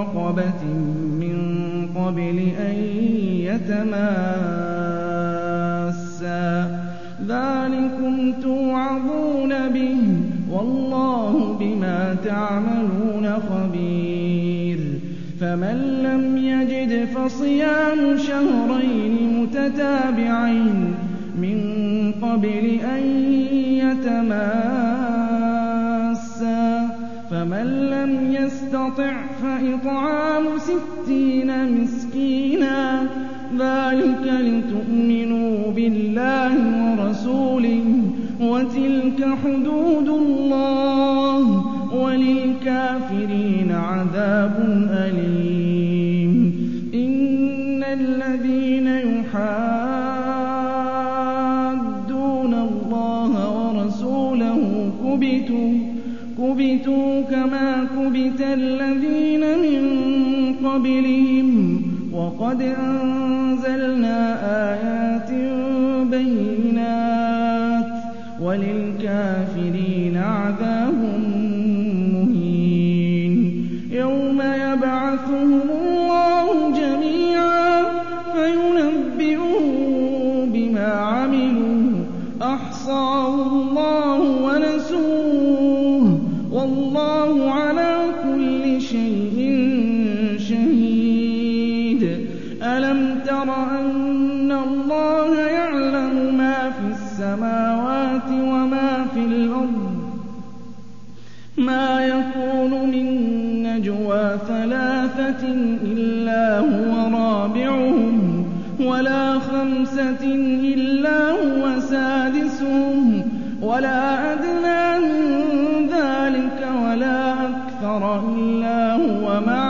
رقبة من قبل أن يتماسا. ذلكم توعظون به والله بما تعملون خبير. فمن لم يجد فصيام شهرين متتابعين من قبل أن يتماسا فمن لم يستطع فإطعام ستين مسكينا ذلك لتؤمنوا بالله ورسوله وتلك حدود الله وللكافرين عذاب أليم. إن الذين يحادون الله ورسوله كبتوا كبتوا كما كبت الذين من قبلهم وقد أنزلنا آيات بينات وللكافرين ألم تر أن الله يعلم ما في السماوات وما في الأرض ما يكون من نجوى ثلاثة إلا هو رابعهم ولا خمسة إلا هو سادسهم ولا أدنى من ذلك ولا أكثر إلا هو معهم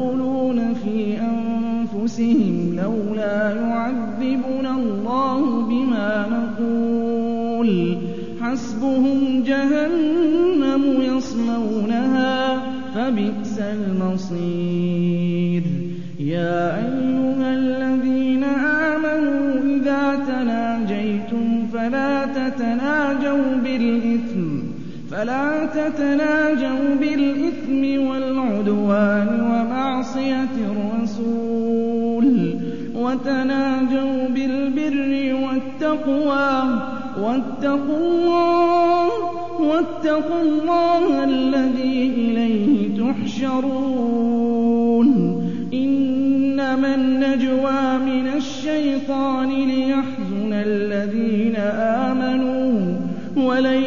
أنفسهم لولا يعذبنا الله بما نقول. حسبهم جهنم يصلونها فبئس المصير. يا أيها الذين آمنوا إذا تناجيتم فلا تتناجوا بالإثم فلا تتناجوا بالإثم والعدوان الرسول وتناجوا بالبر والتقوى. واتقوا الله واتقوا الله الذي إليه تحشرون. إنما النجوى من الشيطان ليحزن الذين آمنوا. وليس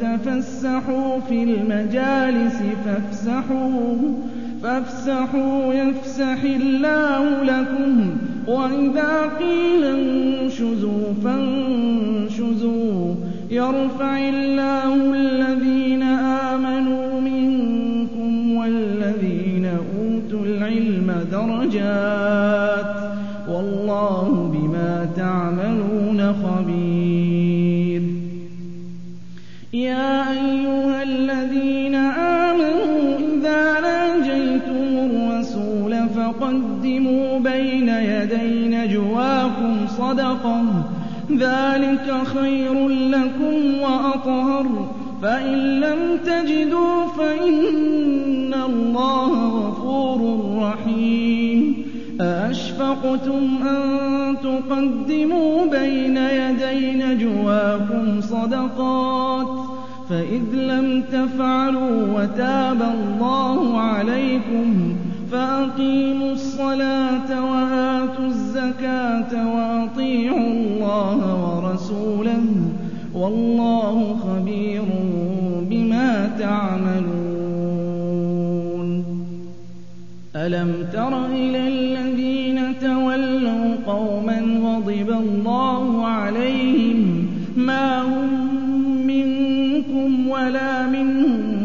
تفسحوا في المجالس فافسحوا فافسحوا يفسح الله لكم. وإذا قيل انشزوا فانشزوا يرفع الله الذين آمنوا منكم والذين أوتوا العلم درجات. فقدموا بين يدي نجواكم صدقة. ذلك خير لكم وأطهر. فإن لم تجدوا فإن الله غفور رحيم. أأشفقتم أن تقدموا بين يدي نجواكم صدقات؟ فإذ لم تفعلوا وتاب الله عليكم. فأقيموا الصلاة وآتوا الزكاة وأطيعوا الله ورسوله والله خبير بما تعملون. ألم تر إلى الذين تولوا قوما غضب الله عليهم؟ ما هم منكم ولا منهم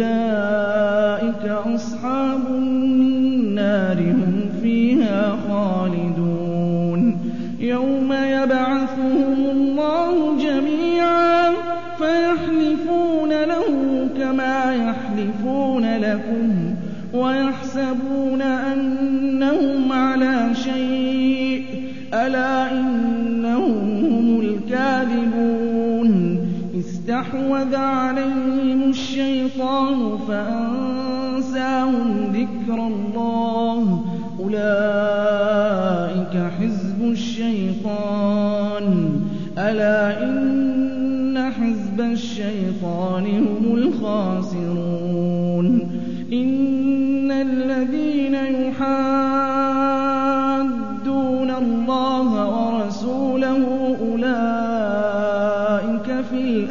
أولئك أصحاب النار هم فيها خالدون. يوم يبعثهم الله جميعا فيحلفون له كما يحلفون لكم ويحسبون استحوذ عليهم الشيطان فأنساهم ذكر الله. أولئك حزب الشيطان. ألا إن حزب الشيطان هم الخاسرون.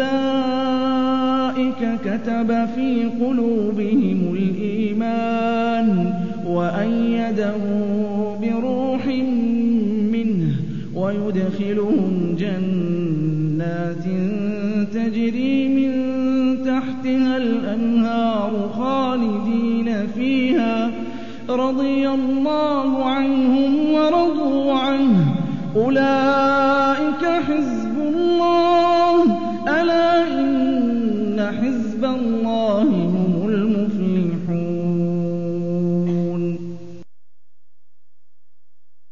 أولئك كتب في قلوبهم الإيمان وأيدهم بروح منه ويدخلهم جنات تجري من تحتها الأنهار خالدين فيها رضي الله عنهم ورضوا عنه. أولئك حزب ألا إن حزب الله